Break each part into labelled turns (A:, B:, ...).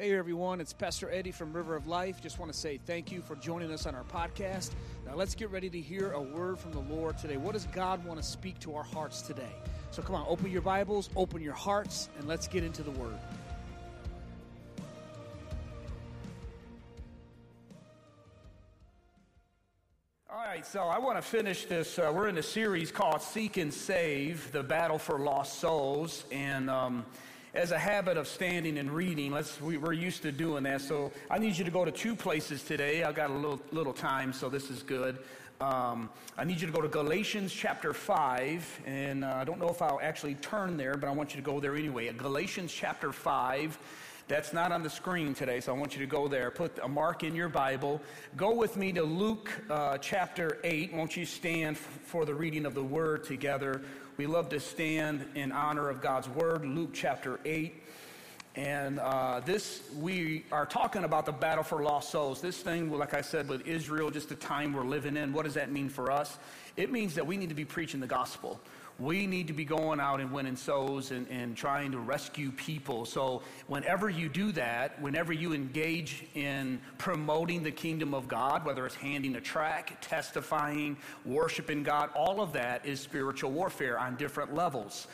A: Hey everyone, it's Pastor Eddie from River of Life. Just want to say thank you for joining us on our podcast. Now let's get ready to hear a word from the Lord today. What does God want to speak to our hearts today? So come on, open your Bibles, open your hearts, and let's get into the word. All right, so I want to finish this. Uh, we're in a series called Seek and Save the Battle for Lost Souls. And um, as a habit of standing and reading, let's, we, are used to doing that. So I need you to go to two places today. I've got a little, little time, so this is good. Um, I need you to go to Galatians chapter 5. And uh, I don't know if I'll actually turn there, but I want you to go there anyway. Galatians chapter 5. That's not on the screen today, so I want you to go there. Put a mark in your Bible. Go with me to Luke uh, chapter 8. Won't you stand f- for the reading of the word together? We love to stand in honor of God's word. Luke chapter 8. And uh, this, we are talking about the battle for lost souls. This thing, like I said, with Israel, just the time we're living in, what does that mean for us? It means that we need to be preaching the gospel we need to be going out and winning souls and, and trying to rescue people. So, whenever you do that, whenever you engage in promoting the kingdom of God, whether it's handing a track, testifying, worshiping God, all of that is spiritual warfare on different levels.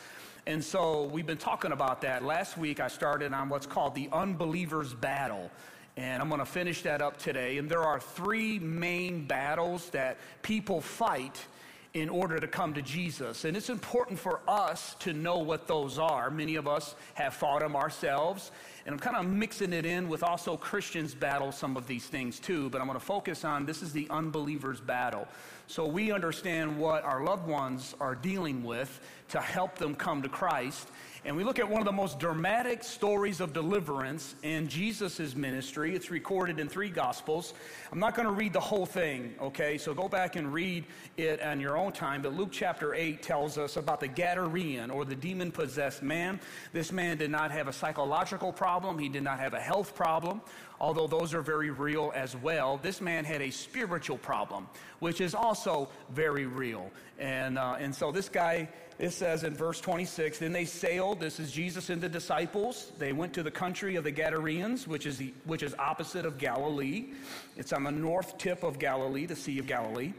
A: And so we've been talking about that. Last week I started on what's called the unbeliever's battle. And I'm going to finish that up today. And there are three main battles that people fight in order to come to Jesus. And it's important for us to know what those are. Many of us have fought them ourselves. And I'm kind of mixing it in with also Christians battle some of these things too. But I'm going to focus on this is the unbeliever's battle. So we understand what our loved ones are dealing with to help them come to Christ. And we look at one of the most dramatic stories of deliverance in Jesus' ministry. It's recorded in three Gospels. I'm not going to read the whole thing, okay? So go back and read it on your own time. But Luke chapter 8 tells us about the Gadarene or the demon possessed man. This man did not have a psychological problem, he did not have a health problem although those are very real as well. This man had a spiritual problem, which is also very real. And, uh, and so this guy, it says in verse 26, then they sailed, this is Jesus and the disciples. They went to the country of the Gadarenes, which is, the, which is opposite of Galilee. It's on the north tip of Galilee, the Sea of Galilee.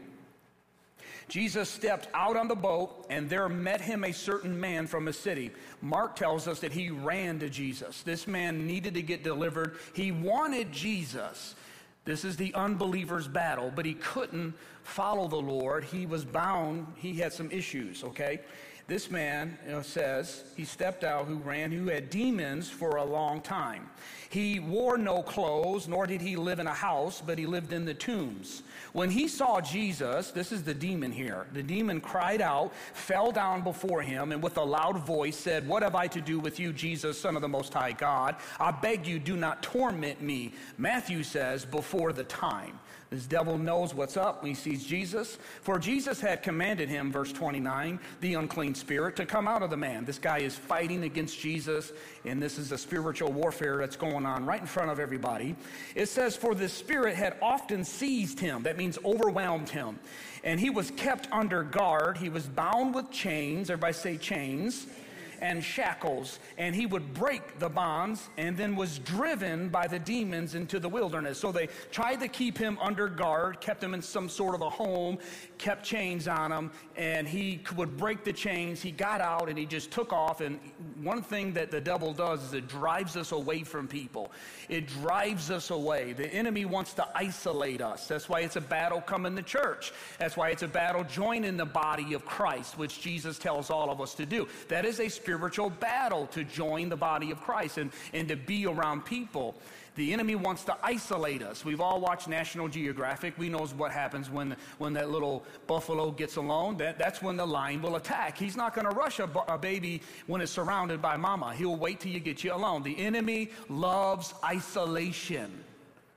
A: Jesus stepped out on the boat, and there met him a certain man from a city. Mark tells us that he ran to Jesus. This man needed to get delivered. He wanted Jesus. This is the unbeliever's battle, but he couldn't follow the Lord. He was bound. He had some issues, okay? This man you know, says he stepped out who ran, who had demons for a long time. He wore no clothes, nor did he live in a house, but he lived in the tombs. When he saw Jesus, this is the demon here, the demon cried out, fell down before him, and with a loud voice said, What have I to do with you, Jesus, Son of the Most High God? I beg you, do not torment me. Matthew says, Before the time. This devil knows what's up when he sees Jesus. For Jesus had commanded him, verse 29, the unclean spirit, to come out of the man. This guy is fighting against Jesus, and this is a spiritual warfare that's going on right in front of everybody. It says, For the spirit had often seized him. That means overwhelmed him. And he was kept under guard. He was bound with chains. Everybody say chains and shackles, and he would break the bonds and then was driven by the demons into the wilderness. So they tried to keep him under guard, kept him in some sort of a home, kept chains on him, and he would break the chains. He got out and he just took off. And one thing that the devil does is it drives us away from people, it drives us away. The enemy wants to isolate us. That's why it's a battle coming to church. That's why it's a battle joining the body of Christ, which Jesus tells all of us to do. That is a spiritual battle to join the body of Christ and, and to be around people. The enemy wants to isolate us. We've all watched National Geographic. We knows what happens when, when that little buffalo gets alone. That, that's when the lion will attack. He's not going to rush a, a baby when it's surrounded by mama. He'll wait till you get you alone. The enemy loves isolation.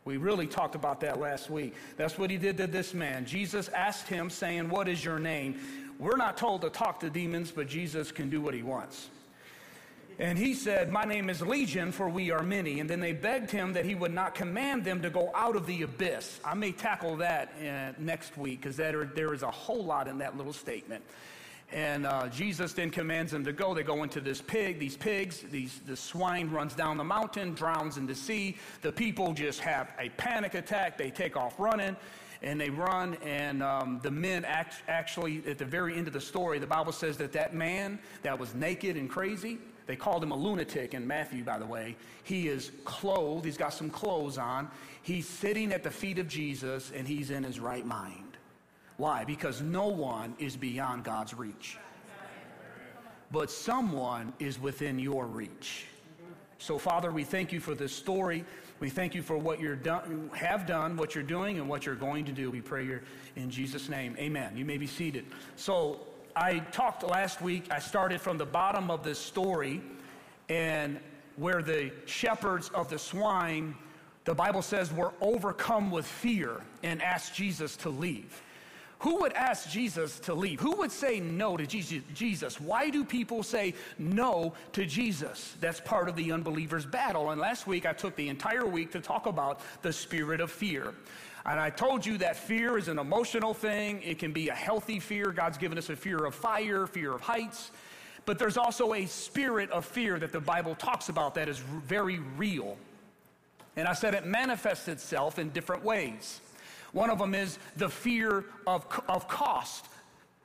A: We really talked about that last week. That's what he did to this man. Jesus asked him, saying, What is your name? We're not told to talk to demons, but Jesus can do what he wants. And he said, My name is Legion, for we are many. And then they begged him that he would not command them to go out of the abyss. I may tackle that uh, next week because there is a whole lot in that little statement. And uh, Jesus then commands them to go. They go into this pig, these pigs, these, the swine runs down the mountain, drowns in the sea. The people just have a panic attack. They take off running and they run. And um, the men act, actually, at the very end of the story, the Bible says that that man that was naked and crazy, they called him a lunatic in Matthew, by the way. He is clothed, he's got some clothes on. He's sitting at the feet of Jesus and he's in his right mind. Why? Because no one is beyond God's reach. But someone is within your reach. So, Father, we thank you for this story. We thank you for what you done, have done, what you're doing, and what you're going to do. We pray here in Jesus' name. Amen. You may be seated. So, I talked last week, I started from the bottom of this story, and where the shepherds of the swine, the Bible says, were overcome with fear and asked Jesus to leave. Who would ask Jesus to leave? Who would say no to Jesus? Why do people say no to Jesus? That's part of the unbeliever's battle. And last week I took the entire week to talk about the spirit of fear. And I told you that fear is an emotional thing. It can be a healthy fear. God's given us a fear of fire, fear of heights. But there's also a spirit of fear that the Bible talks about that is very real. And I said it manifests itself in different ways. One of them is the fear of, of cost.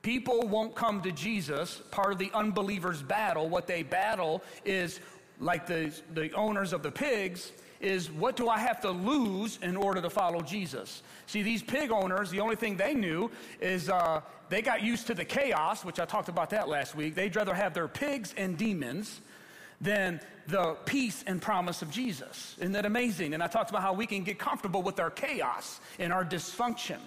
A: People won't come to Jesus. Part of the unbeliever's battle, what they battle is like the, the owners of the pigs, is what do I have to lose in order to follow Jesus? See, these pig owners, the only thing they knew is uh, they got used to the chaos, which I talked about that last week. They'd rather have their pigs and demons than the peace and promise of Jesus. Isn't that amazing? And I talked about how we can get comfortable with our chaos and our dysfunction.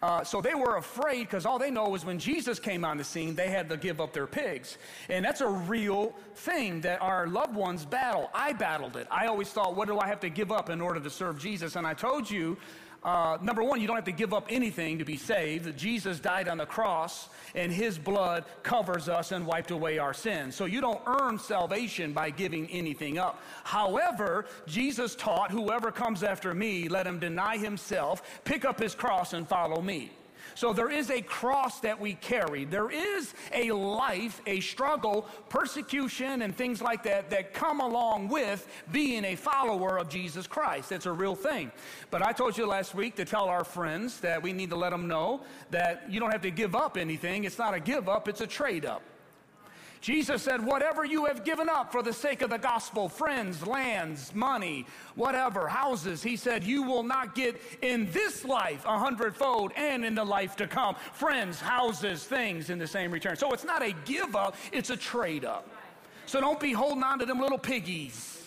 A: Uh, so they were afraid because all they know was when Jesus came on the scene, they had to give up their pigs. And that's a real thing that our loved ones battle. I battled it. I always thought, what do I have to give up in order to serve Jesus? And I told you uh, number one, you don't have to give up anything to be saved. Jesus died on the cross, and his blood covers us and wiped away our sins. So you don't earn salvation by giving anything up. However, Jesus taught, whoever comes after me, let him deny himself, pick up his cross, and follow me. So there is a cross that we carry. There is a life, a struggle, persecution, and things like that that come along with being a follower of Jesus Christ. It's a real thing. But I told you last week to tell our friends that we need to let them know that you don't have to give up anything. It's not a give up, it's a trade up. Jesus said, Whatever you have given up for the sake of the gospel, friends, lands, money, whatever, houses, he said, you will not get in this life a hundredfold and in the life to come. Friends, houses, things in the same return. So it's not a give up, it's a trade up. So don't be holding on to them little piggies.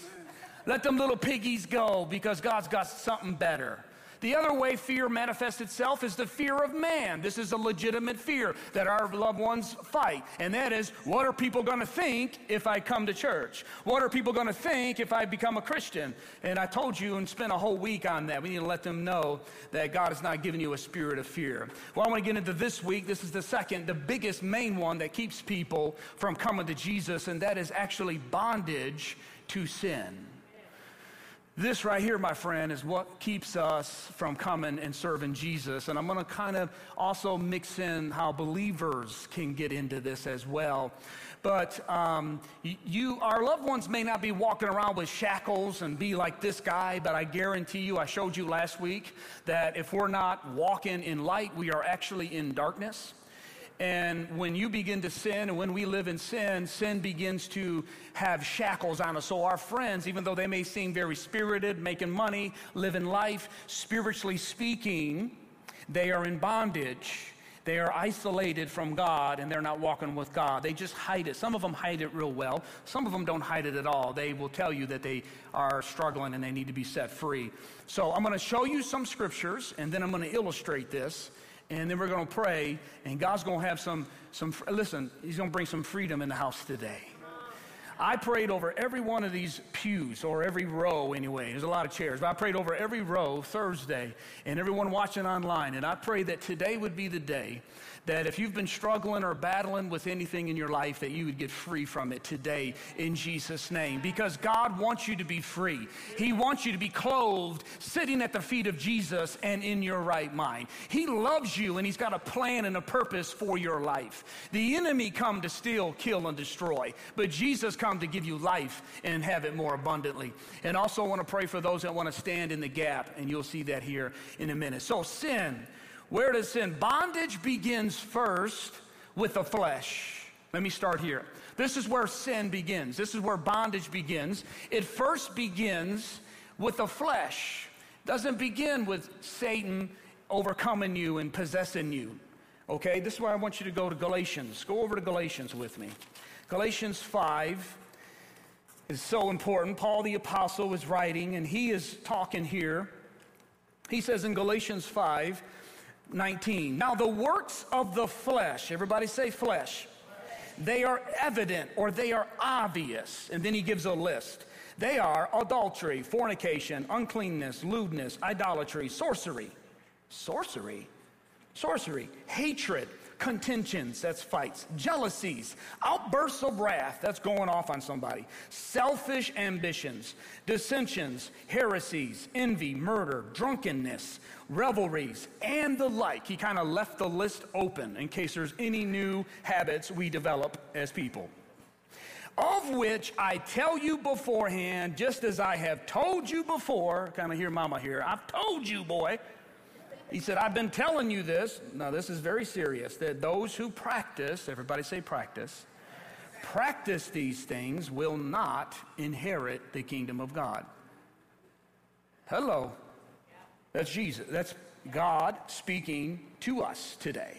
A: Let them little piggies go because God's got something better. The other way fear manifests itself is the fear of man. This is a legitimate fear that our loved ones fight. And that is, what are people going to think if I come to church? What are people going to think if I become a Christian? And I told you and spent a whole week on that. We need to let them know that God has not given you a spirit of fear. Well, I want to get into this week. This is the second, the biggest main one that keeps people from coming to Jesus, and that is actually bondage to sin. This right here, my friend, is what keeps us from coming and serving Jesus. And I'm going to kind of also mix in how believers can get into this as well. But um, you, our loved ones may not be walking around with shackles and be like this guy, but I guarantee you, I showed you last week that if we're not walking in light, we are actually in darkness. And when you begin to sin, and when we live in sin, sin begins to have shackles on us. So our friends, even though they may seem very spirited, making money, living life, spiritually speaking, they are in bondage. They are isolated from God and they're not walking with God. They just hide it. Some of them hide it real well. Some of them don't hide it at all. They will tell you that they are struggling and they need to be set free. So I'm going to show you some scriptures and then I'm going to illustrate this and then we're going to pray, and God's going to have some, some, listen, He's going to bring some freedom in the house today. I prayed over every one of these pews, or every row anyway. There's a lot of chairs, but I prayed over every row Thursday, and everyone watching online. And I pray that today would be the day that if you've been struggling or battling with anything in your life, that you would get free from it today in Jesus' name. Because God wants you to be free. He wants you to be clothed, sitting at the feet of Jesus and in your right mind. He loves you and He's got a plan and a purpose for your life. The enemy come to steal, kill, and destroy, but Jesus come to give you life and have it more abundantly. And also I want to pray for those that want to stand in the gap, and you'll see that here in a minute. So sin where does sin? Bondage begins first with the flesh. Let me start here. This is where sin begins. This is where bondage begins. It first begins with the flesh. Doesn't begin with Satan overcoming you and possessing you. Okay, this is where I want you to go to Galatians. Go over to Galatians with me. Galatians 5 is so important. Paul the apostle is writing and he is talking here. He says in Galatians 5 19. Now, the works of the flesh, everybody say flesh, they are evident or they are obvious. And then he gives a list. They are adultery, fornication, uncleanness, lewdness, idolatry, sorcery. Sorcery? Sorcery, hatred, contentions, that's fights, jealousies, outbursts of wrath, that's going off on somebody, selfish ambitions, dissensions, heresies, envy, murder, drunkenness, revelries, and the like. He kind of left the list open in case there's any new habits we develop as people. Of which I tell you beforehand, just as I have told you before, kind of hear mama here, I've told you, boy. He said, I've been telling you this. Now, this is very serious that those who practice, everybody say practice, practice these things will not inherit the kingdom of God. Hello. That's Jesus. That's God speaking to us today.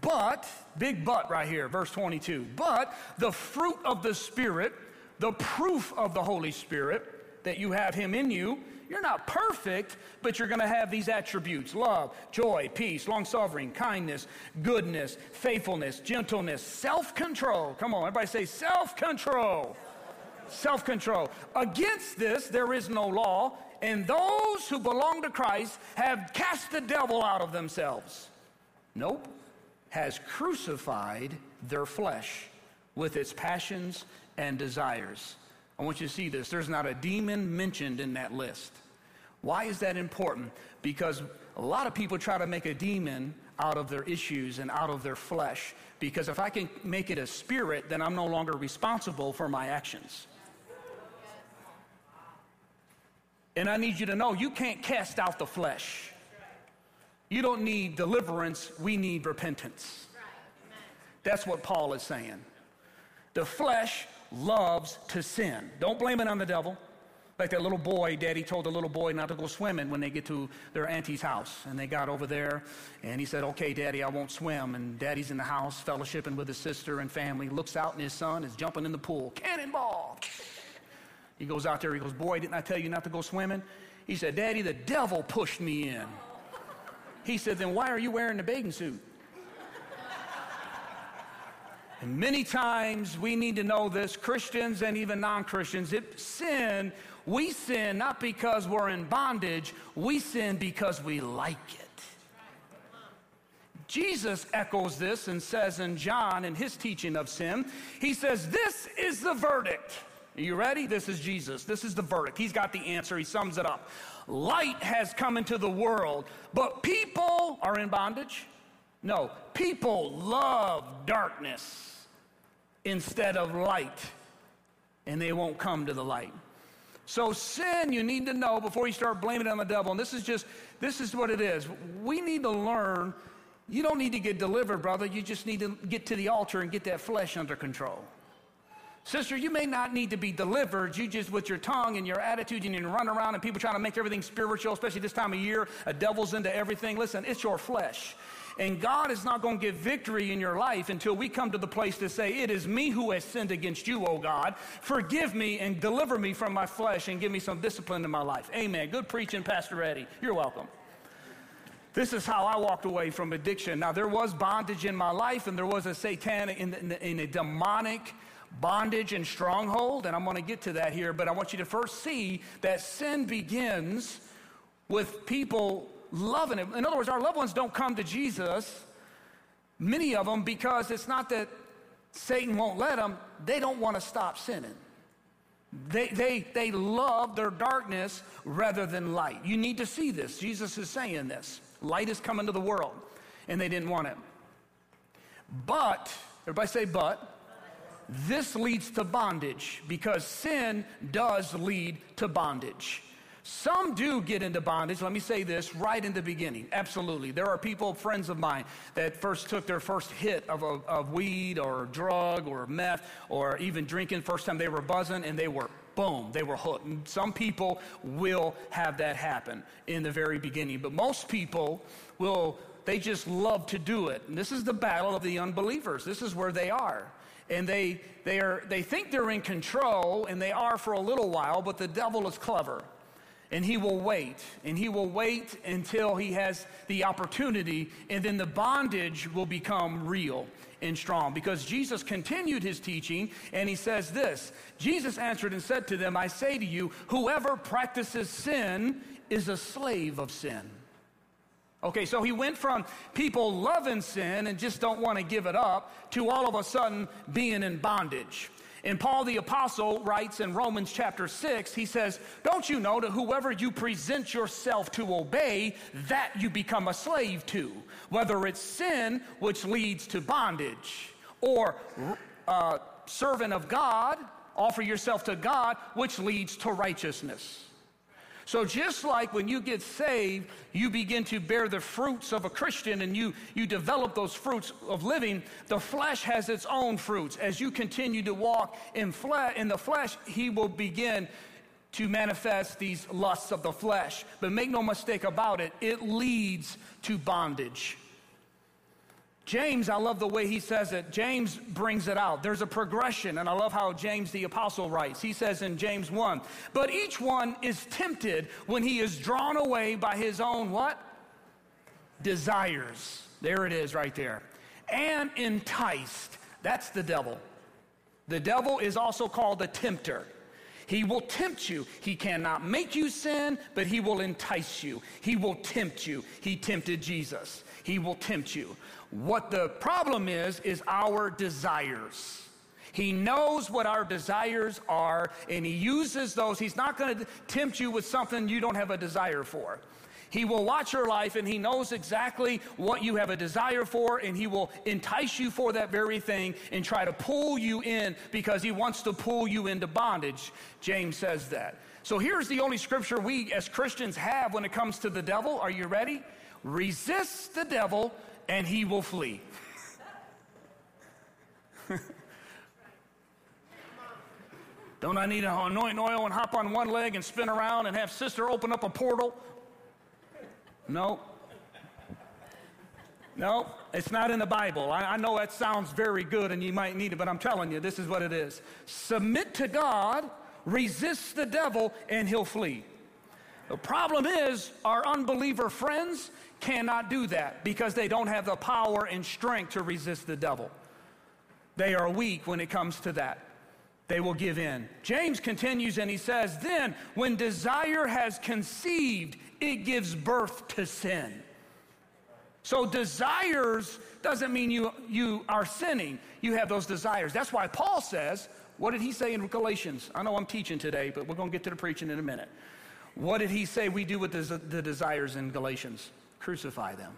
A: But, big but right here, verse 22. But the fruit of the Spirit, the proof of the Holy Spirit that you have Him in you, you're not perfect, but you're going to have these attributes love, joy, peace, long suffering, kindness, goodness, faithfulness, gentleness, self control. Come on, everybody say self control. Self control. Against this, there is no law, and those who belong to Christ have cast the devil out of themselves. Nope, has crucified their flesh with its passions and desires. I want you to see this. There's not a demon mentioned in that list. Why is that important? Because a lot of people try to make a demon out of their issues and out of their flesh. Because if I can make it a spirit, then I'm no longer responsible for my actions. And I need you to know you can't cast out the flesh. You don't need deliverance, we need repentance. That's what Paul is saying. The flesh loves to sin. Don't blame it on the devil. Like that little boy, daddy told the little boy not to go swimming when they get to their auntie's house. And they got over there, and he said, Okay, daddy, I won't swim. And daddy's in the house, fellowshipping with his sister and family, looks out, and his son is jumping in the pool. Cannonball! He goes out there, he goes, Boy, didn't I tell you not to go swimming? He said, Daddy, the devil pushed me in. He said, Then why are you wearing the bathing suit? And many times we need to know this, Christians and even non Christians, it, sin, we sin not because we're in bondage, we sin because we like it. Jesus echoes this and says in John, in his teaching of sin, he says, This is the verdict. Are you ready? This is Jesus. This is the verdict. He's got the answer. He sums it up. Light has come into the world, but people are in bondage. No, people love darkness instead of light, and they won't come to the light. So, sin, you need to know before you start blaming it on the devil. And this is just, this is what it is. We need to learn. You don't need to get delivered, brother. You just need to get to the altar and get that flesh under control. Sister, you may not need to be delivered. You just, with your tongue and your attitude, you need to run around and people trying to make everything spiritual, especially this time of year. A devil's into everything. Listen, it's your flesh. And God is not going to give victory in your life until we come to the place to say, It is me who has sinned against you, O God. Forgive me and deliver me from my flesh and give me some discipline in my life. Amen. Good preaching, Pastor Eddie. You're welcome. This is how I walked away from addiction. Now, there was bondage in my life, and there was a satanic, in, in, in a demonic bondage and stronghold, and I'm going to get to that here, but I want you to first see that sin begins with people loving it. In other words, our loved ones don't come to Jesus Many of them, because it's not that Satan won't let them, they don't want to stop sinning. They, they, they love their darkness rather than light. You need to see this. Jesus is saying this. Light is coming to the world, and they didn't want it. But, everybody say, but, this leads to bondage because sin does lead to bondage. Some do get into bondage. Let me say this right in the beginning. Absolutely. There are people, friends of mine, that first took their first hit of, a, of weed or drug or meth or even drinking. First time they were buzzing and they were, boom, they were hooked. And some people will have that happen in the very beginning. But most people will, they just love to do it. And this is the battle of the unbelievers. This is where they are and they, they, are, they think they're in control, and they are for a little while, but the devil is clever and he will wait and he will wait until he has the opportunity and then the bondage will become real and strong because Jesus continued his teaching and he says this Jesus answered and said to them I say to you whoever practices sin is a slave of sin Okay, so he went from people loving sin and just don't want to give it up to all of a sudden being in bondage. And Paul the Apostle writes in Romans chapter 6, he says, Don't you know that whoever you present yourself to obey, that you become a slave to, whether it's sin, which leads to bondage, or uh, servant of God, offer yourself to God, which leads to righteousness. So just like when you get saved, you begin to bear the fruits of a Christian and you, you develop those fruits of living, the flesh has its own fruits. As you continue to walk in, fle- in the flesh, he will begin to manifest these lusts of the flesh. But make no mistake about it, it leads to bondage. James, I love the way he says it. James brings it out. There's a progression, and I love how James the apostle writes. He says in James 1, but each one is tempted when he is drawn away by his own what? Desires. There it is right there. And enticed. That's the devil. The devil is also called the tempter. He will tempt you. He cannot make you sin, but he will entice you. He will tempt you. He tempted Jesus. He will tempt you. What the problem is, is our desires. He knows what our desires are, and He uses those. He's not going to tempt you with something you don't have a desire for. He will watch your life and he knows exactly what you have a desire for, and he will entice you for that very thing and try to pull you in because he wants to pull you into bondage. James says that. So here's the only scripture we as Christians have when it comes to the devil. Are you ready? Resist the devil and he will flee. Don't I need an anointing oil and hop on one leg and spin around and have sister open up a portal? No. No, it's not in the Bible. I, I, know that sounds very good and you might need it, but I'm telling you, this is what it is. Submit to God, resist the devil, and he'll flee. The problem is, our unbeliever friends cannot do that because they don't have the power and strength to resist the devil. They are weak when it comes to that. They will give in. James continues and he says, Then, when desire has conceived, it gives birth to sin. So, desires doesn't mean you, you are sinning. You have those desires. That's why Paul says, What did he say in Galatians? I know I'm teaching today, but we're going to get to the preaching in a minute. What did he say we do with the, the desires in Galatians? Crucify them.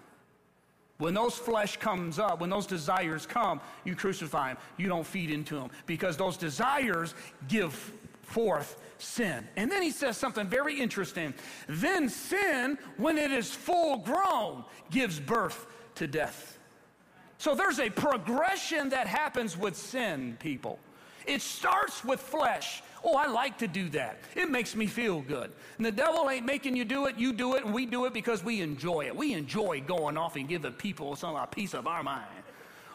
A: When those flesh comes up, when those desires come, you crucify them. You don't feed into them because those desires give forth sin. And then he says something very interesting. Then sin, when it is full grown, gives birth to death. So there's a progression that happens with sin, people. It starts with flesh. Oh, I like to do that. It makes me feel good. And the devil ain't making you do it. You do it, and we do it because we enjoy it. We enjoy going off and giving people some a piece of our mind.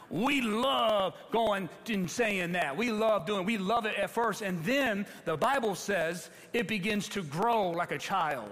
A: We love going and saying that. We love doing. We love it at first, and then the Bible says it begins to grow like a child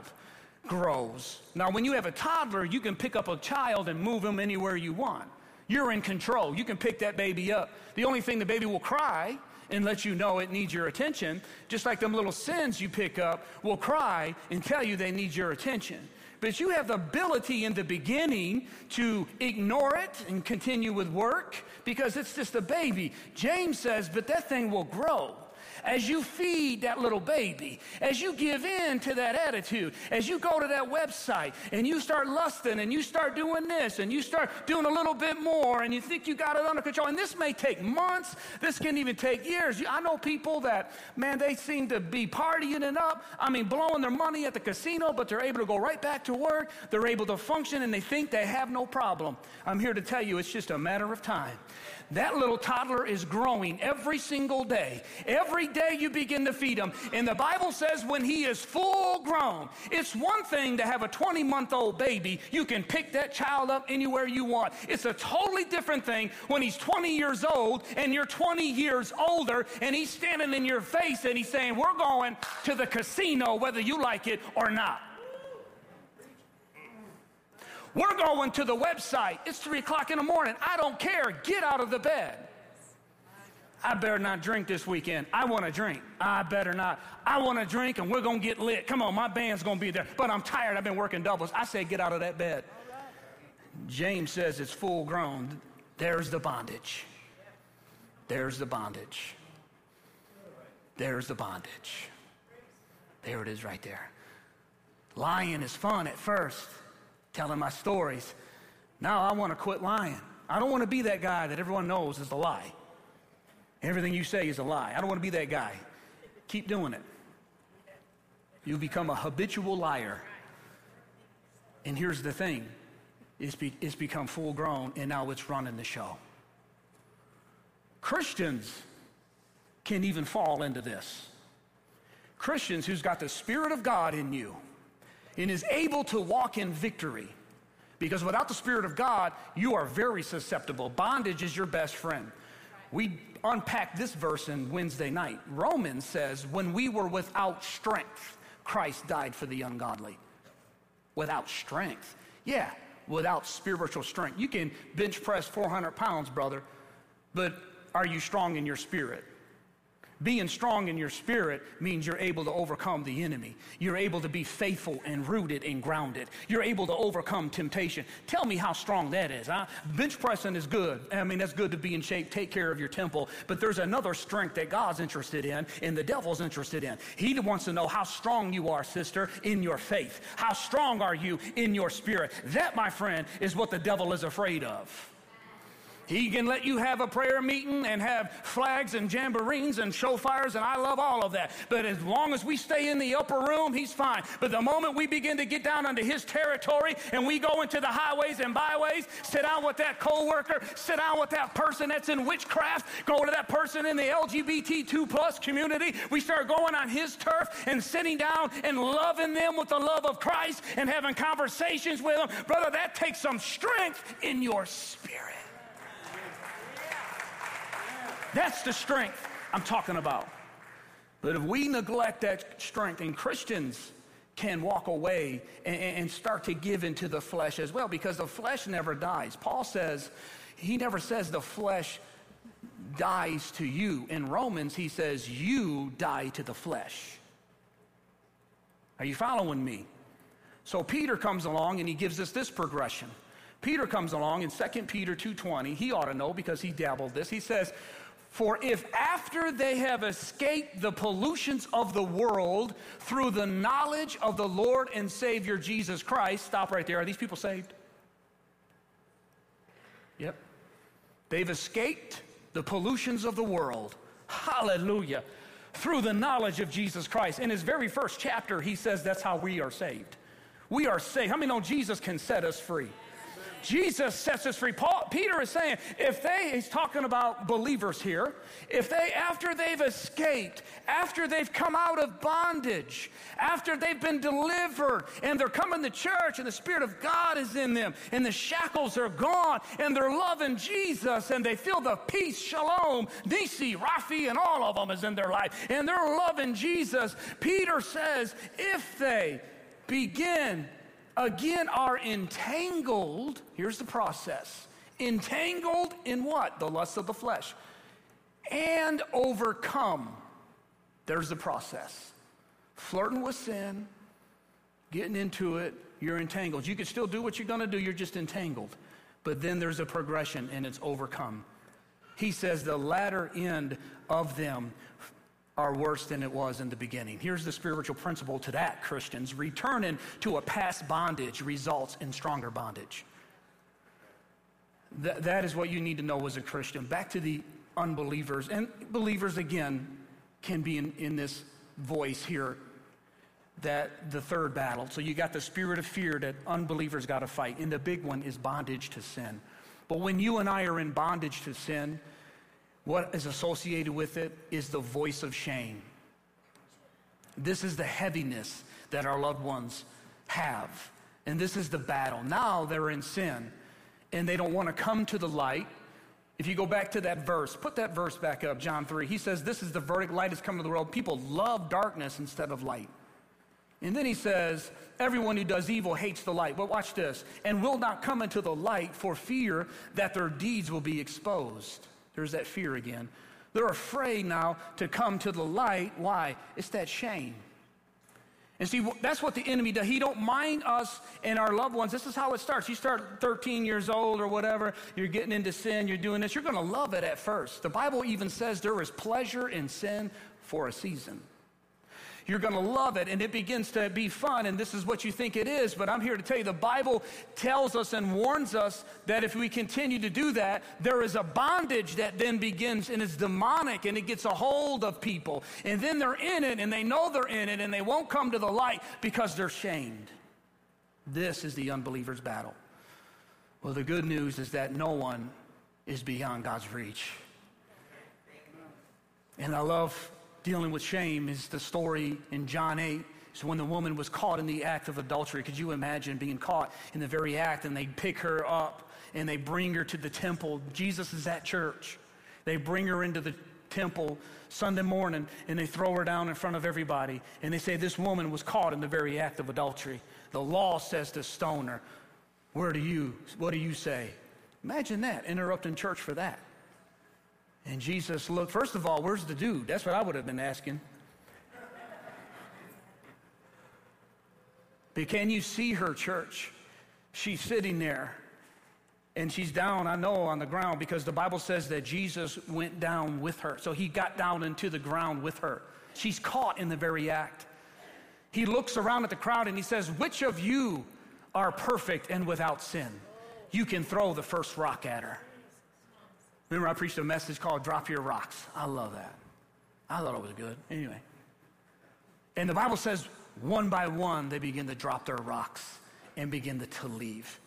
A: grows. Now, when you have a toddler, you can pick up a child and move him anywhere you want. You're in control. You can pick that baby up. The only thing the baby will cry and let you know it needs your attention, just like them little sins you pick up will cry and tell you they need your attention. But you have the ability in the beginning to ignore it and continue with work because it's just a baby. James says, but that thing will grow as you feed that little baby, as you give in to that attitude, as you go to that website and you start lusting and you start doing this and you start doing a little bit more and you think you got it under control. And this may take months, this can even take years. I know people that, man, they seem to be partying it up. I mean, blowing their money at the casino, but they're able to go right back to work. They're able to function and they think they have no problem. I'm here to tell you it's just a matter of time. That little toddler is growing every single day. Every day you begin to feed him. And the Bible says when he is full grown, it's one thing to have a 20 month old baby. You can pick that child up anywhere you want. It's a totally different thing when he's 20 years old and you're 20 years older and he's standing in your face and he's saying, We're going to the casino whether you like it or not. We're going to the website. It's three o'clock in the morning. I don't care. Get out of the bed. I better not drink this weekend. I want to drink. I better not. I want to drink and we're going to get lit. Come on, my band's going to be there. But I'm tired. I've been working doubles. I say, get out of that bed. James says it's full grown. There's the bondage. There's the bondage. There's the bondage. There it is right there. Lying is fun at first telling my stories. Now I want to quit lying. I don't want to be that guy that everyone knows is a lie. Everything you say is a lie. I don't want to be that guy. Keep doing it. You become a habitual liar. And here's the thing it's, be, it's become full grown, and now it's running the show. Christians can even fall into this. Christians who's got the Spirit of God in you and is able to walk in victory. Because without the Spirit of God, you are very susceptible. Bondage is your best friend. We unpacked this verse in Wednesday night. Romans says, When we were without strength, Christ died for the ungodly. Without strength. Yeah, without spiritual strength. You can bench press 400 pounds, brother, but are you strong in your spirit? Being strong in your spirit means you're able to overcome the enemy. You're able to be faithful and rooted and grounded. You're able to overcome temptation. Tell me how strong that is. Huh? Bench pressing is good. I mean, that's good to be in shape, take care of your temple. But there's another strength that God's interested in and the devil's interested in. He wants to know how strong you are, sister, in your faith. How strong are you in your spirit? That, my friend, is what the devil is afraid of. He can let you have a prayer meeting and have flags and jamborees and shofars, and I love all of that. But as long as we stay in the upper room, he's fine. But the moment we begin to get down into his territory and we go into the highways and byways, sit down with that coworker, sit down with that person that's in witchcraft, go to that person in the LGBT2 plus community, we start going on his turf and sitting down and loving them with the love of Christ and having conversations with them. Brother, that takes some strength in your spirit. That's the strength I'm talking about. But if we neglect that strength, and Christians can walk away and, and, start to give into the flesh as well, because the flesh never dies. Paul says, he never says the flesh dies to you. In Romans, he says, you die to the flesh. Are you following me? So Peter comes along and he gives us this progression. Peter comes along in 2 Peter 2:20. He ought to know because he dabbled this. He says, for if after they have escaped the pollutions of the world through the knowledge of the Lord and Savior Jesus Christ, stop right there. Are these people saved? Yep. They've escaped the pollutions of the world. Hallelujah. Through the knowledge of Jesus Christ. In his very first chapter, he says that's how we are saved. We are saved. How many know Jesus can set us free? Jesus sets us free. Paul, Peter is saying, if they, he's talking about believers here, if they, after they've escaped, after they've come out of bondage, after they've been delivered, and they're coming to church, and the Spirit of God is in them, and the shackles are gone, and they're loving Jesus, and they feel the peace, shalom, Nisi, Rafi, and all of them is in their life, and they're loving Jesus. Peter says, if they begin again are entangled. Here's the process entangled in what? The lust of the flesh. and overcome. There's the process. Flirting with sin, getting into it, you're entangled. You can still do what you're going to do, you're just entangled. But then there's a progression and it's overcome. He says the latter end of them are worse than it was in the beginning. Here's the spiritual principle to that, Christians. Returning to a past bondage results in stronger bondage. Th- that is what you need to know as a Christian. Back to the unbelievers. And believers, again, can be in, in this voice here that the third battle. So you got the spirit of fear that unbelievers got to fight. And the big one is bondage to sin. But when you and I are in bondage to sin, what is associated with it is the voice of shame. This is the heaviness that our loved ones have. And this is the battle. Now they're in sin and they don't want to come to the light. If you go back to that verse, put that verse back up, John 3. He says, This is the verdict. Light has come to the world. People love darkness instead of light. And then he says, Everyone who does evil hates the light. But watch this, and will not come into the light for fear that their deeds will be exposed. There's that fear again. They're afraid now to come to the light. Why? It's that shame. And see, that's what the enemy does. He don't mind us and our loved ones. This is how it starts. You start 13 years old or whatever, you're getting into sin, you're doing this. You're going to love it at first. The Bible even says there is pleasure in sin for a season. You're going to love it, and it begins to be fun, and this is what you think it is. But I'm here to tell you the Bible tells us and warns us that if we continue to do that, there is a bondage that then begins, and it's demonic, and it gets a hold of people. And then they're in it, and they know they're in it, and they won't come to the light because they're shamed. This is the unbeliever's battle. Well, the good news is that no one is beyond God's reach. And I love dealing with shame is the story in John 8. So when the woman was caught in the act of adultery, could you imagine being caught in the very act and they pick her up and they bring her to the temple? Jesus is at church. They bring her into the temple Sunday morning and they throw her down in front of everybody and they say this woman was caught in the very act of adultery. The law says to stone her. Where do you, what do you say? Imagine that, interrupting church for that. And Jesus looked, first of all, where's the dude? That's what I would have been asking. But can you see her, church? She's sitting there and she's down, I know, on the ground because the Bible says that Jesus went down with her. So he got down into the ground with her. She's caught in the very act. He looks around at the crowd and he says, Which of you are perfect and without sin? You can throw the first rock at her. Remember, I preached a message called Drop Your Rocks. I love that. I thought it was good. Anyway. And the Bible says, one by one, they begin to drop their rocks and begin to, to leave.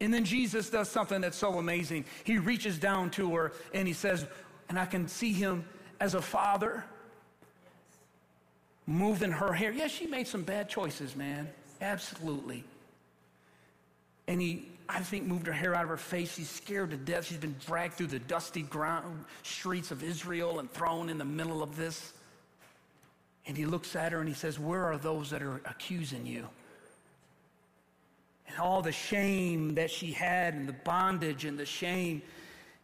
A: And then Jesus does something that's so amazing. He reaches down to her and he says, and I can see him as a father moving her hair. Yes, she made some bad choices, man. Absolutely. And he I think, moved her hair out of her face. She's scared to death. She's been dragged through the dusty ground, streets of Israel and thrown in the middle of this. And he looks at her and he says, Where are those that are accusing you? And all the shame that she had and the bondage and the shame,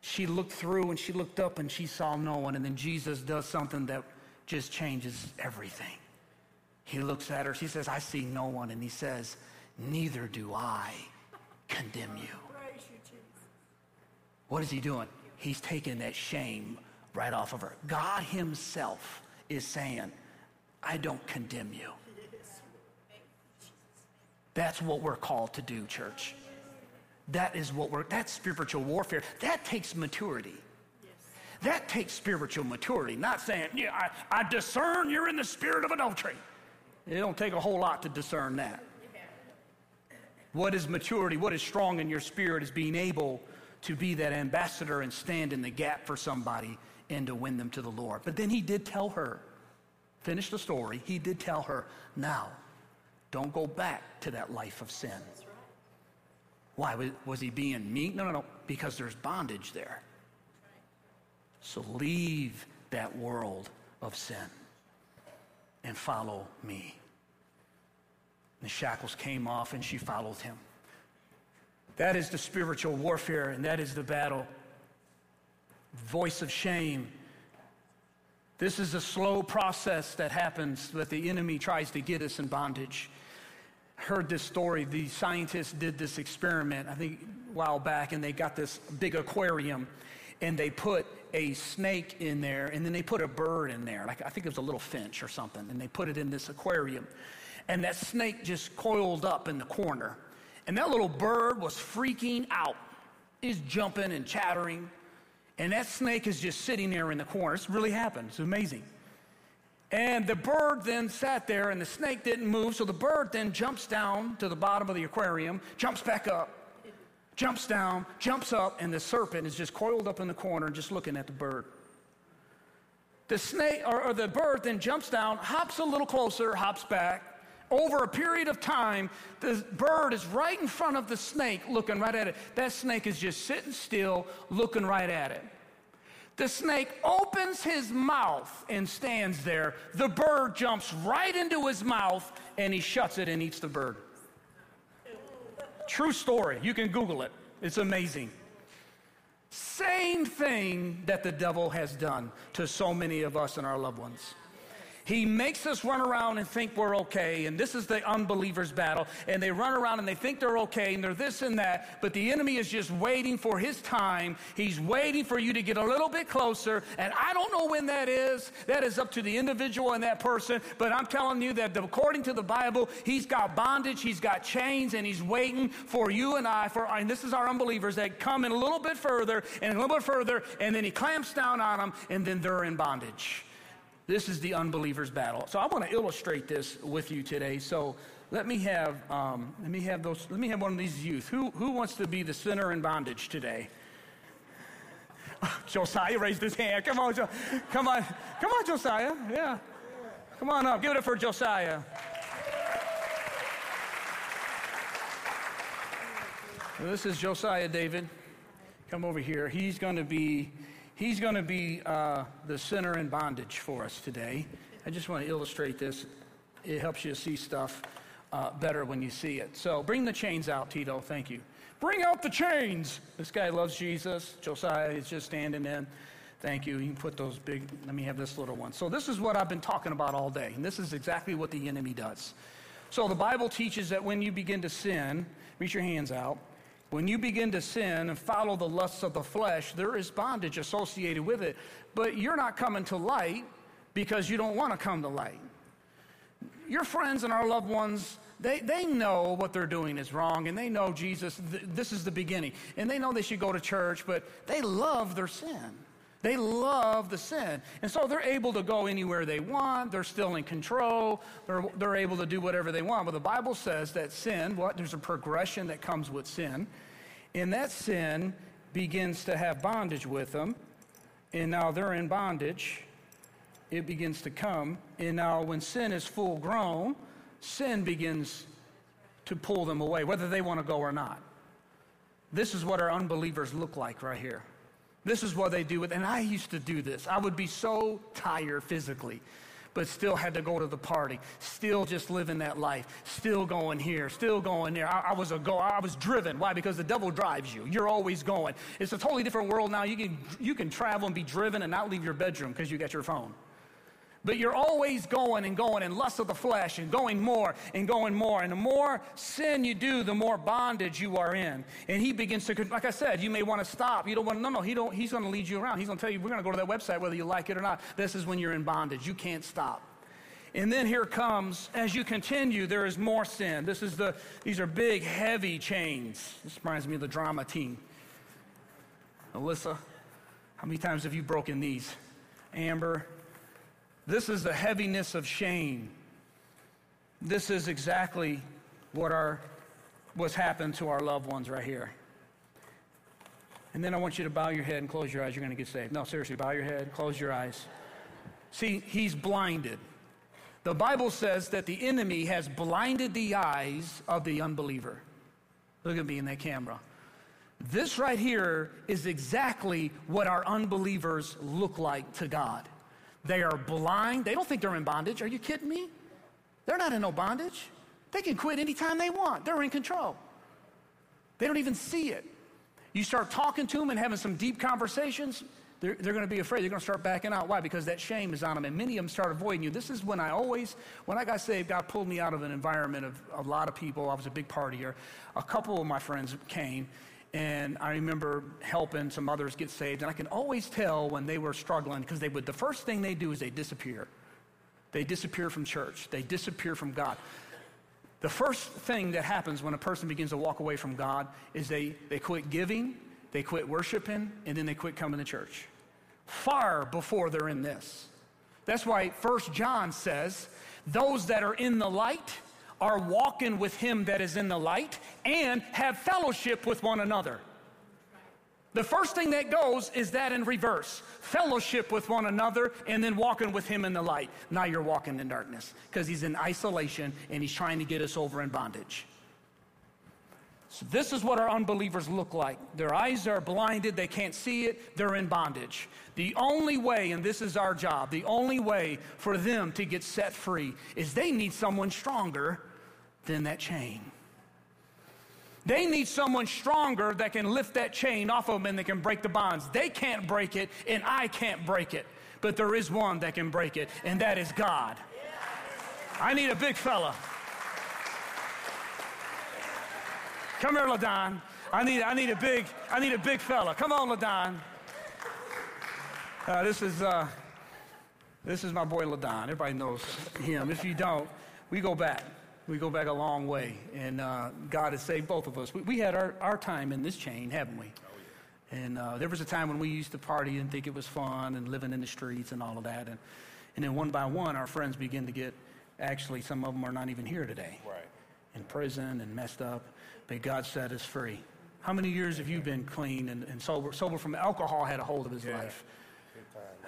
A: she looked through and she looked up and she saw no one. And then Jesus does something that just changes everything. He looks at her, she says, I see no one. And he says, Neither do I condemn you. What is he doing? He's taking that shame right off of her. God himself is saying, I don't condemn you. That's what we're called to do, church. That is what we're, that's spiritual warfare. That takes maturity. That takes spiritual maturity, not saying, yeah, I, I discern you're in the spirit of adultery. It don't take a whole lot to discern that. What is maturity? What is strong in your spirit is being able to be that ambassador and stand in the gap for somebody and to win them to the Lord. But then he did tell her, finish the story, he did tell her, now, don't go back to that life of sin. Why? Was he being mean? No, no, no, because there's bondage there. So leave that world of sin and follow me. The shackles came off and she followed him. That is the spiritual warfare and that is the battle. Voice of shame This is a slow process that happens that the enemy tries to get us in bondage. Heard this story. The scientists did this experiment, I think, a while back, and they got this big aquarium and they put a snake in there and then they put a bird in there. Like I think it was a little finch or something, and they put it in this aquarium. And that snake just coiled up in the corner. And that little bird was freaking out. He's jumping and chattering. And that snake is just sitting there in the corner. It's really happened. It's amazing. And the bird then sat there, and the snake didn't move. So the bird then jumps down to the bottom of the aquarium, jumps back up, jumps down, jumps up, and the serpent is just coiled up in the corner just looking at the bird. The snake or, or the bird then jumps down, hops a little closer, hops back, over a period of time, the bird is right in front of the snake, looking right at it. That snake is just sitting still, looking right at it. The snake opens his mouth and stands there. The bird jumps right into his mouth and he shuts it and eats the bird. True story. You can Google it, it's amazing. Same thing that the devil has done to so many of us and our loved ones. He makes us run around and think we're okay, and this is the unbeliever's battle. And they run around and they think they're okay, and they're this and that, but the enemy is just waiting for his time. He's waiting for you to get a little bit closer, and I don't know when that is. That is up to the individual and that person, but I'm telling you that according to the Bible, he's got bondage, he's got chains, and he's waiting for you and I, for, and this is our unbelievers, that come in a little bit further and a little bit further, and then he clamps down on them, and then they're in bondage. This is the unbeliever's battle. So I want to illustrate this with you today. So let me have um, let me have those let me have one of these youth. Who who wants to be the sinner in bondage today? Josiah raised his hand. Come on, jo- come on, come on, Josiah. Yeah, come on up. Give it up for Josiah. This is Josiah David. Come over here. He's going to be He's going to be uh, the sinner in bondage for us today. I just want to illustrate this. It helps you see stuff uh, better when you see it. So bring the chains out, Tito. Thank you. Bring out the chains. This guy loves Jesus. Josiah is just standing in. Thank you. You can put those big, let me have this little one. So, this is what I've been talking about all day, and this is exactly what the enemy does. So, the Bible teaches that when you begin to sin, reach your hands out. When you begin to sin and follow the lusts of the flesh, there is bondage associated with it. But you're not coming to light because you don't want to come to light. Your friends and our loved ones, they, they know what they're doing is wrong and they know Jesus, th- this is the beginning. And they know they should go to church, but they love their sin. They love the sin. And so they're able to go anywhere they want. They're still in control. They're, they're able to do whatever they want. But the Bible says that sin, what? There's a progression that comes with sin. And that sin begins to have bondage with them. And now they're in bondage. It begins to come. And now when sin is full grown, sin begins to pull them away, whether they want to go or not. This is what our unbelievers look like right here. This is what they do with, and I used to do this. I would be so tired physically, but still had to go to the party, still just living that life, still going here, still going there. I, I was a go, I was driven. Why? Because the devil drives you. You're always going. It's a totally different world now. You can you can travel and be driven and not leave your bedroom because you got your phone. But you're always going and going and lust of the flesh and going more and going more. And the more sin you do, the more bondage you are in. And he begins to, like I said, you may want to stop. You don't want to, no, no, he don't, he's going to lead you around. He's going to tell you, we're going to go to that website whether you like it or not. This is when you're in bondage. You can't stop. And then here comes, as you continue, there is more sin. This is the, these are big, heavy chains. This reminds me of the drama team. Alyssa, how many times have you broken these? Amber, this is the heaviness of shame. This is exactly what our, what's happened to our loved ones right here. And then I want you to bow your head and close your eyes. You're going to get saved. No, seriously, bow your head, close your eyes. See, he's blinded. The Bible says that the enemy has blinded the eyes of the unbeliever. Look at me in that camera. This right here is exactly what our unbelievers look like to God. They are blind. They don't think they're in bondage. Are you kidding me? They're not in no bondage. They can quit anytime they want. They're in control. They don't even see it. You start talking to them and having some deep conversations, they're, they're going to be afraid. They're going to start backing out. Why? Because that shame is on them. And many of them start avoiding you. This is when I always, when I got saved, God pulled me out of an environment of a lot of people. I was a big partier. A couple of my friends came, and I remember helping some others get saved. And I can always tell when they were struggling because they would, the first thing they do is they disappear. They disappear from church, they disappear from God. The first thing that happens when a person begins to walk away from God is they, they quit giving, they quit worshiping, and then they quit coming to church. Far before they're in this. That's why First John says, those that are in the light are walking with him that is in the light and have fellowship with one another. The first thing that goes is that in reverse fellowship with one another and then walking with him in the light. Now you're walking in darkness because he's in isolation and he's trying to get us over in bondage. So this is what our unbelievers look like. Their eyes are blinded, they can't see it, they're in bondage. The only way, and this is our job, the only way for them to get set free is they need someone stronger than that chain. They need someone stronger that can lift that chain off of them and that can break the bonds. They can't break it, and I can't break it. But there is one that can break it, and that is God. I need a big fella. Come here, LaDon. I need, I need a big, I need a big fella. Come on, LaDon. Uh, this is, uh, this is my boy LaDon. Everybody knows him. If you don't, we go back. We go back a long way, and uh, God has saved both of us. We, we, had our, our time in this chain, haven't we? And uh, there was a time when we used to party and think it was fun and living in the streets and all of that. And, and then one by one, our friends begin to get, actually, some of them are not even here today.
B: Right.
A: In prison and messed up but God set us free. How many years have you been clean and, and sober? Sober from alcohol had a hold of his
B: yeah.
A: life.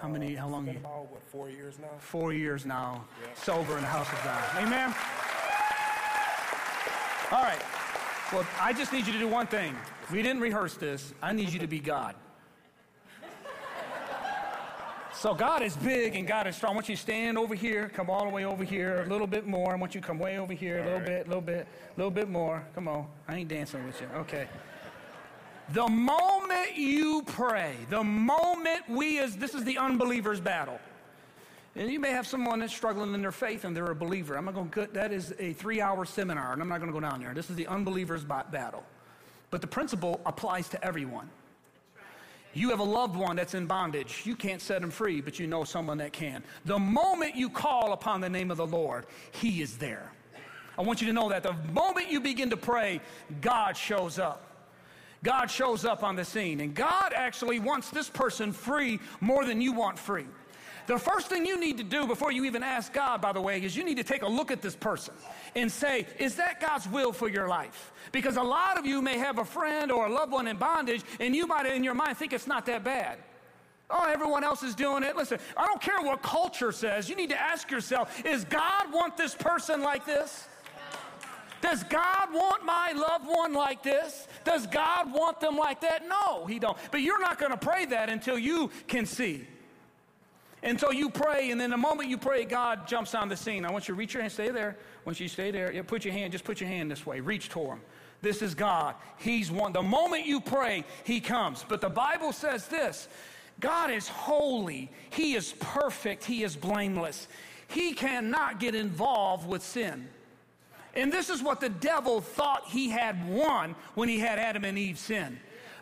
A: How many? Uh, how long?
B: you? About, what, four years now.
A: Four years now, yeah. sober in the house of God. Amen. All right. Well, I just need you to do one thing. We didn't rehearse this. I need you to be God. So God is big and God is strong. I want you to stand over here, come all the way over here, a little bit more. I want you to come way over here, a little right. bit, a little bit, a little bit more. Come on. I ain't dancing with you. Okay. The moment you pray, the moment we as this is the unbeliever's battle. And you may have someone that's struggling in their faith and they're a believer. I'm not going to that is a 3-hour seminar and I'm not going to go down there. This is the unbeliever's battle. But the principle applies to everyone. You have a loved one that's in bondage. You can't set him free, but you know someone that can. The moment you call upon the name of the Lord, he is there. I want you to know that the moment you begin to pray, God shows up. God shows up on the scene. And God actually wants this person free more than you want free. The first thing you need to do before you even ask God, by the way, is you need to take a look at this person and say, is that God's will for your life? Because a lot of you may have a friend or a loved one in bondage, and you might in your mind think it's not that bad. Oh, everyone else is doing it. Listen, I don't care what culture says. You need to ask yourself, is God want this person like this? Does God want my loved one like this? Does God want them like that? No, he don't. But you're not going to pray that until you can see. And so you pray, and then the moment you pray, God jumps on the scene. I want you to reach your hand, stay there. Once you to stay there, yeah, put your hand, just put your hand this way, reach toward him. This is God. He's one. The moment you pray, He comes. But the Bible says this God is holy, He is perfect, He is blameless. He cannot get involved with sin. And this is what the devil thought he had won when he had Adam and Eve sin.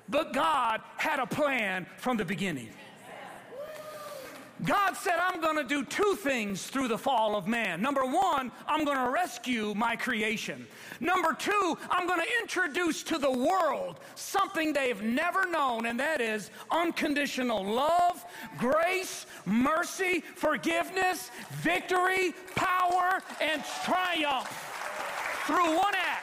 A: But God had a plan from the beginning. God said, I'm going to do two things through the fall of man. Number one, I'm going to rescue my creation. Number two, I'm going to introduce to the world something they've never known, and that is unconditional love, grace, mercy, forgiveness, victory, power, and triumph through one act.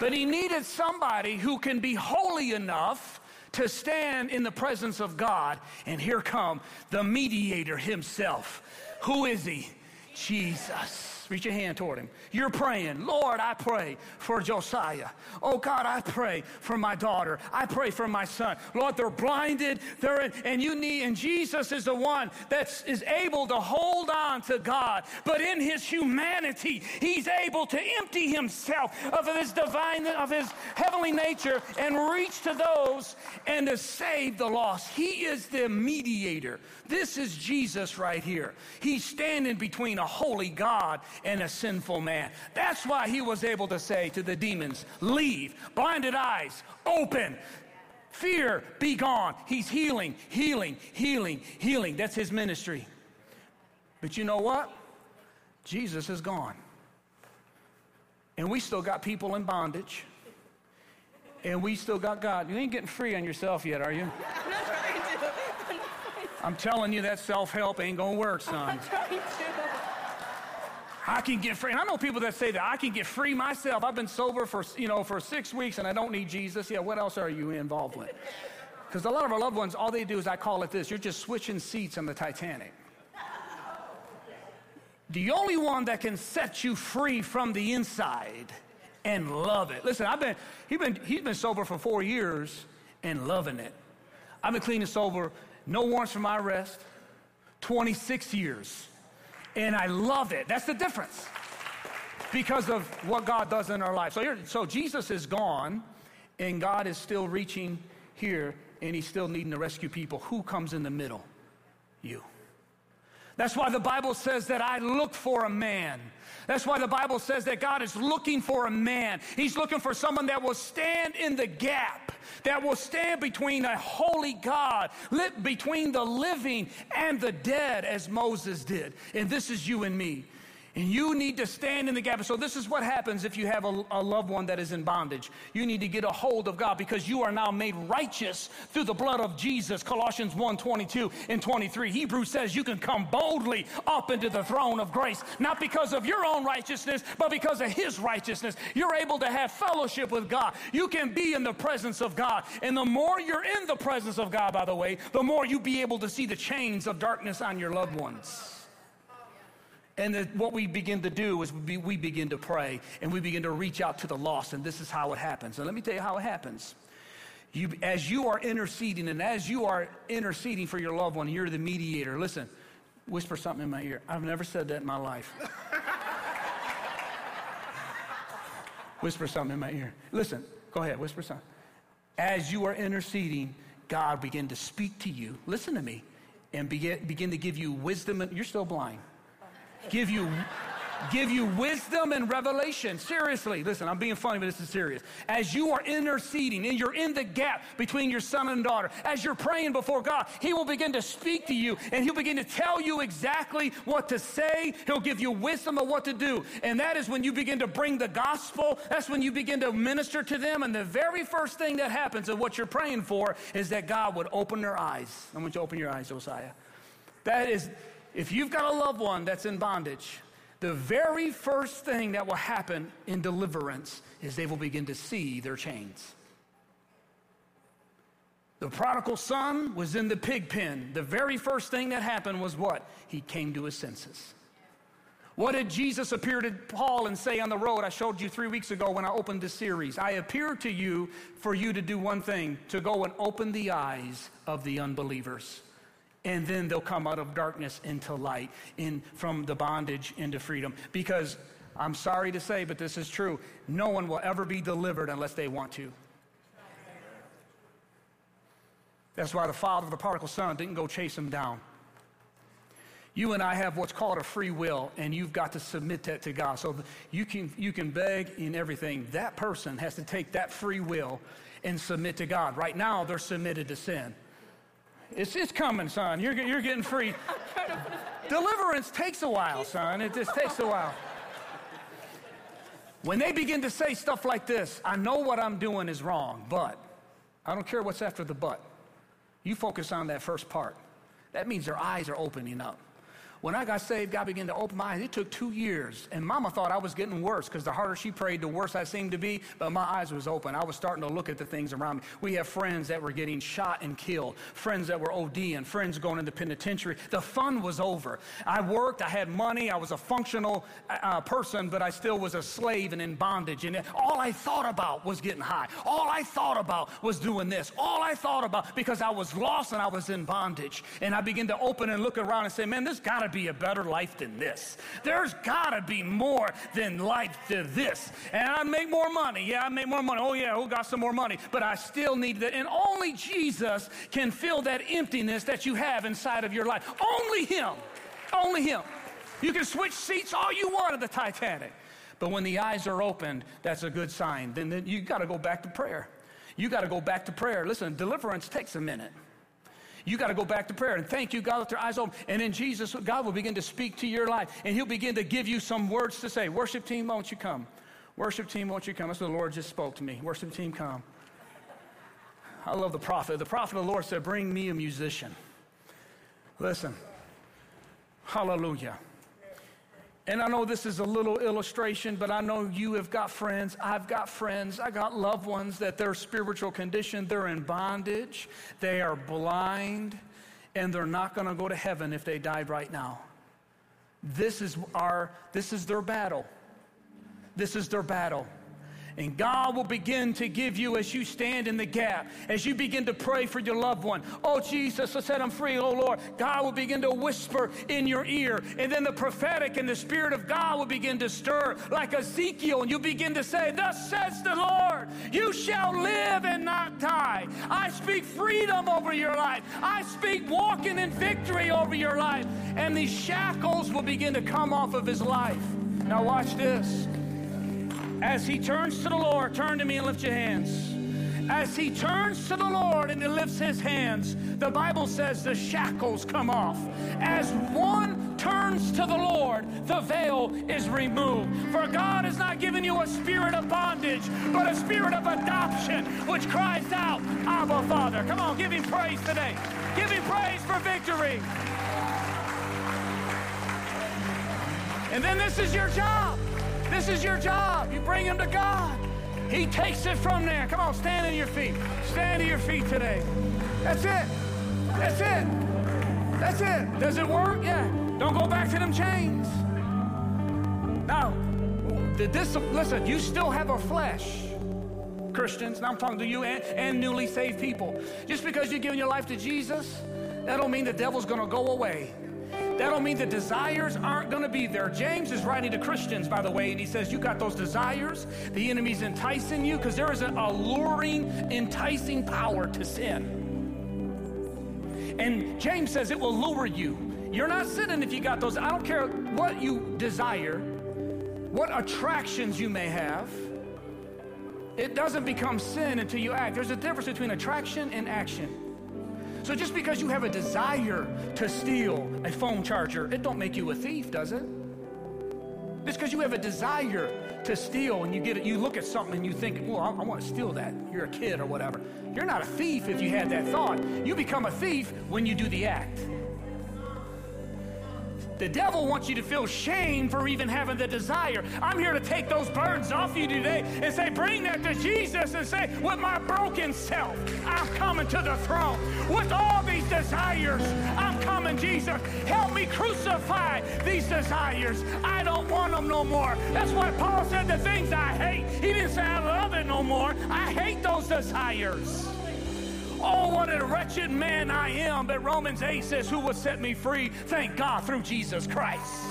A: But he needed somebody who can be holy enough to stand in the presence of God. And here come the mediator himself. Who is he? Jesus. Reach your hand toward him. You're praying, Lord, I pray for Josiah. Oh God, I pray for my daughter. I pray for my son. Lord, they're blinded. They're in, and you need, and Jesus is the one that is able to hold on to God. But in his humanity, he's able to empty himself of his divine, of his heavenly nature and reach to those and to save the lost. He is the mediator. This is Jesus right here. He's standing between a holy God and a sinful man. That's why he was able to say to the demons, Leave, blinded eyes, open. Fear, be gone. He's healing, healing, healing, healing. That's his ministry. But you know what? Jesus is gone. And we still got people in bondage. And we still got God. You ain't getting free on yourself yet, are you? I'm telling you, that self help ain't gonna work, son. I can get free. And I know people that say that I can get free myself. I've been sober for, you know, for six weeks and I don't need Jesus. Yeah, what else are you involved with? Because a lot of our loved ones, all they do is I call it this you're just switching seats on the Titanic. The only one that can set you free from the inside and love it. Listen, I've been, he's been, he's been sober for four years and loving it. I've been clean and sober, no warrants for my arrest, 26 years. And I love it. That's the difference because of what God does in our life. So, so Jesus is gone, and God is still reaching here, and He's still needing to rescue people. Who comes in the middle? You. That's why the Bible says that I look for a man. That's why the Bible says that God is looking for a man. He's looking for someone that will stand in the gap, that will stand between a holy God, between the living and the dead, as Moses did. And this is you and me. And you need to stand in the gap. So this is what happens if you have a, a, loved one that is in bondage. You need to get a hold of God because you are now made righteous through the blood of Jesus. Colossians 1, 22 and 23. Hebrews says you can come boldly up into the throne of grace, not because of your own righteousness, but because of his righteousness. You're able to have fellowship with God. You can be in the presence of God. And the more you're in the presence of God, by the way, the more you be able to see the chains of darkness on your loved ones. And the, what we begin to do is we, we begin to pray and we begin to reach out to the lost. And this is how it happens. And let me tell you how it happens. You, as you are interceding and as you are interceding for your loved one, you're the mediator. Listen, whisper something in my ear. I've never said that in my life. whisper something in my ear. Listen, go ahead, whisper something. As you are interceding, God begin to speak to you. Listen to me and begin, begin to give you wisdom. You're still blind give you give you wisdom and revelation. Seriously, listen, I'm being funny, but this is serious. As you are interceding and you're in the gap between your son and daughter, as you're praying before God, He will begin to speak to you and He'll begin to tell you exactly what to say. He'll give you wisdom of what to do. And that is when you begin to bring the gospel. That's when you begin to minister to them. And the very first thing that happens and what you're praying for is that God would open their eyes. I want you to open your eyes, Josiah. That is if you've got a loved one that's in bondage, the very first thing that will happen in deliverance is they will begin to see their chains. The prodigal son was in the pig pen. The very first thing that happened was what? He came to his senses. What did Jesus appear to Paul and say on the road? I showed you three weeks ago when I opened this series. I appear to you for you to do one thing to go and open the eyes of the unbelievers and then they'll come out of darkness into light, in from the bondage into freedom. Because I'm sorry to say, but this is true. No one will ever be delivered unless they want to. That's why the father of the prodigal son didn't go chase him down. You and I have what's called a free will, and you've got to submit that to God. So you can, you can beg in everything. That person has to take that free will and submit to God. Right now, they're submitted to sin. It's, it's coming, son. You're, you're getting free. Deliverance takes a while, son. It just takes a while. When they begin to say stuff like this, I know what I'm doing is wrong, but I don't care what's after the but. You focus on that first part. That means their eyes are opening up. When I got saved, God began to open my eyes. It took two years. And mama thought I was getting worse because the harder she prayed, the worse I seemed to be. But my eyes was open. I was starting to look at the things around me. We have friends that were getting shot and killed, friends that were ODing, friends going into penitentiary. The fun was over. I worked, I had money, I was a functional uh, uh person, but I still was a slave and in bondage. And all I thought about was getting high. All I thought about was doing this. All I thought about, because I was lost and I was in bondage. And I began to open and look around and say, man, there's got to be a better life than this. There's got to be more than life than this. And I make more money. Yeah, I make more money. Oh, yeah, who got some more money? But I still need that. And only Jesus can fill that emptiness that you have inside of your life. Only Him. Only Him. You can switch seats all you want at the Titanic. But when the eyes are opened, that's a good sign. Then, then you got to go back to prayer. You got to go back to prayer. Listen, deliverance takes a minute. You got to go back to prayer and thank you, God, with your eyes open. And then Jesus, God will begin to speak to your life and He'll begin to give you some words to say. Worship team, won't you come? Worship team, won't you come? That's what the Lord just spoke to me. Worship team, come. I love the prophet. The prophet of the Lord said, Bring me a musician. Listen, hallelujah. And I know this is a little illustration, but I know you have got friends. I've got friends. I got loved ones that their spiritual condition, they're in bondage, they are blind, and they're not going to go to heaven if they died right now. This is our this is their battle. This is their battle. And God will begin to give you as you stand in the gap, as you begin to pray for your loved one. Oh, Jesus, I set them free. Oh, Lord. God will begin to whisper in your ear. And then the prophetic and the Spirit of God will begin to stir like Ezekiel. And you begin to say, Thus says the Lord, you shall live and not die. I speak freedom over your life. I speak walking in victory over your life. And these shackles will begin to come off of his life. Now, watch this. As he turns to the Lord, turn to me and lift your hands. As he turns to the Lord and he lifts his hands, the Bible says the shackles come off. As one turns to the Lord, the veil is removed. For God has not given you a spirit of bondage, but a spirit of adoption, which cries out, Abba, Father. Come on, give him praise today. Give him praise for victory. And then this is your job. This is your job. You bring him to God. He takes it from there. Come on, stand on your feet. Stand to your feet today. That's it. That's it. That's it. Does it work? Yeah. Don't go back to them chains. Now, this, listen, you still have a flesh. Christians, now I'm talking to you and, and newly saved people. Just because you're giving your life to Jesus, that don't mean the devil's going to go away. That don't mean the desires aren't going to be there. James is writing to Christians, by the way, and he says, You got those desires. The enemy's enticing you because there is an alluring, enticing power to sin. And James says it will lure you. You're not sinning if you got those. I don't care what you desire, what attractions you may have. It doesn't become sin until you act. There's a difference between attraction and action. So just because you have a desire to steal a phone charger, it don't make you a thief, does it? Just because you have a desire to steal and you get it, you look at something and you think, well, I, I want to steal that. You're a kid or whatever. You're not a thief if you had that thought. You become a thief when you do the act. The devil wants you to feel shame for even having the desire. I'm here to take those burdens off you today and say, bring that to Jesus and say, with my broken self, I'm coming to the throne. With all these desires, I'm coming, Jesus. Help me crucify these desires. I don't want them no more. That's why Paul said the things I hate. He didn't say I love it no more. I hate those desires. Oh, what a wretched man I am. But Romans 8 says, Who will set me free? Thank God through Jesus Christ.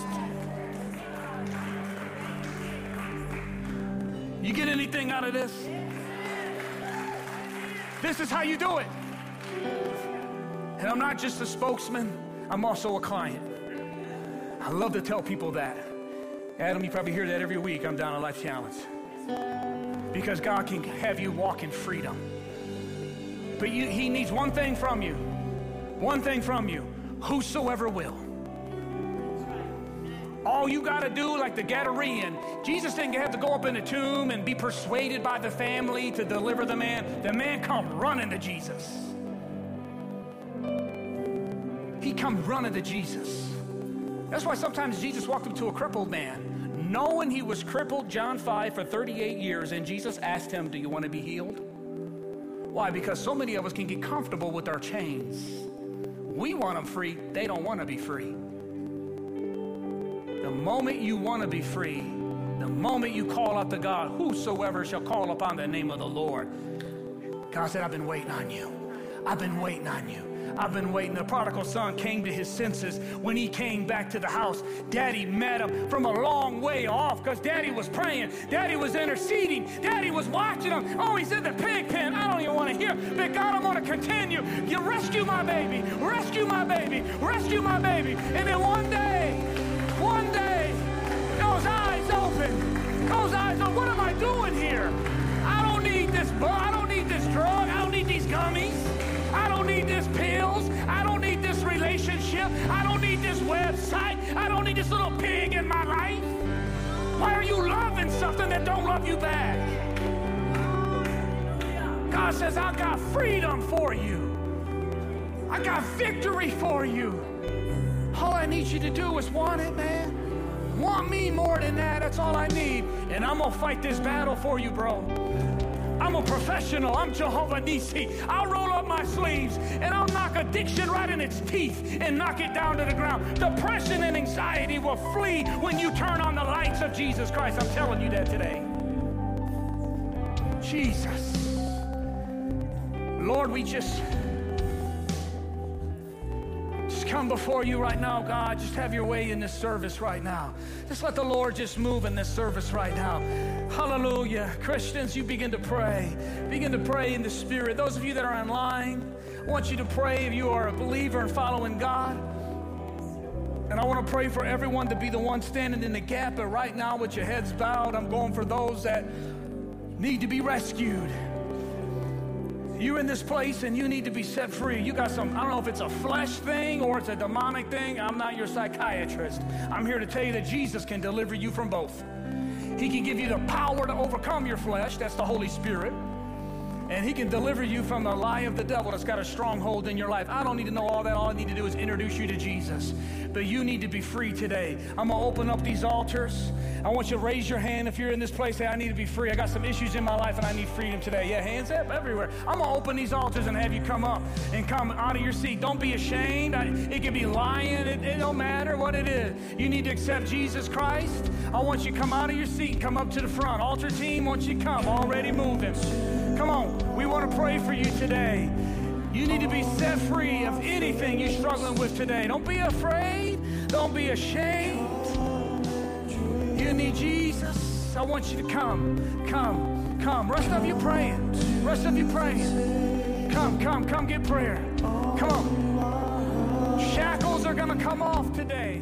A: You get anything out of this? This is how you do it. And I'm not just a spokesman, I'm also a client. I love to tell people that. Adam, you probably hear that every week. I'm down a life challenge. Because God can have you walk in freedom. But you, he needs one thing from you. One thing from you. Whosoever will. All you got to do, like the Gadarene, Jesus didn't have to go up in the tomb and be persuaded by the family to deliver the man. The man come running to Jesus. He come running to Jesus. That's why sometimes Jesus walked up to a crippled man, knowing he was crippled, John 5, for 38 years, and Jesus asked him, Do you want to be healed? Why? Because so many of us can get comfortable with our chains. We want them free, they don't want to be free. The moment you want to be free, the moment you call out to God, whosoever shall call upon the name of the Lord, God said, I've been waiting on you. I've been waiting on you. I've been waiting. The prodigal son came to his senses when he came back to the house. Daddy met him from a long way off because daddy was praying. Daddy was interceding. Daddy was watching him. Oh, he's in the pig pen. I don't even want to hear. But God, I'm going to continue. You rescue my baby. Rescue my baby. Rescue my baby. And then one day, you back? God says, I got freedom for you. I got victory for you. All I need you to do is want it, man. Want me more than that. That's all I need. And I'm going to fight this battle for you, bro. I'm a professional. I'm Jehovah Nisi. I'll roll up my sleeves and I'll knock addiction right in its teeth and knock it down to the ground. Depression and anxiety will flee when you turn on the lights of Jesus Christ. I'm telling you that today. Jesus. Lord, we just just come before you right now, God. Just have your way in this service right now. Just let the Lord just move in this service right now. Hallelujah. Christians, you begin to pray. Begin to pray in the Spirit. Those of you that are online, I want you to pray if you are a believer and following God. And I want to pray for everyone to be the one standing in the gap. But right now, with your heads bowed, I'm going for those that need to be rescued. You're in this place and you need to be set free. You got some, I don't know if it's a flesh thing or it's a demonic thing. I'm not your psychiatrist. I'm here to tell you that Jesus can deliver you from both. He can give you the power to overcome your flesh, that's the Holy Spirit. And he can deliver you from the lie of the devil that's got a stronghold in your life. I don't need to know all that. All I need to do is introduce you to Jesus. But you need to be free today. I'm going to open up these altars. I want you to raise your hand if you're in this place. Say, I need to be free. I got some issues in my life and I need freedom today. Yeah, hands up everywhere. I'm going to open these altars and have you come up and come out of your seat. Don't be ashamed. I, it can be lying. It, it don't matter what it is. You need to accept Jesus Christ. I want you to come out of your seat, come up to the front. Altar team, want you come. Already moving. Come on. We want to pray for you today. You need to be set free of anything you're struggling with today. Don't be afraid. Don't be ashamed. You need Jesus. I want you to come. Come. Come. Rest of you praying. Rest of you praying. Come, come, come get prayer. Come on. Shackles are going to come off today.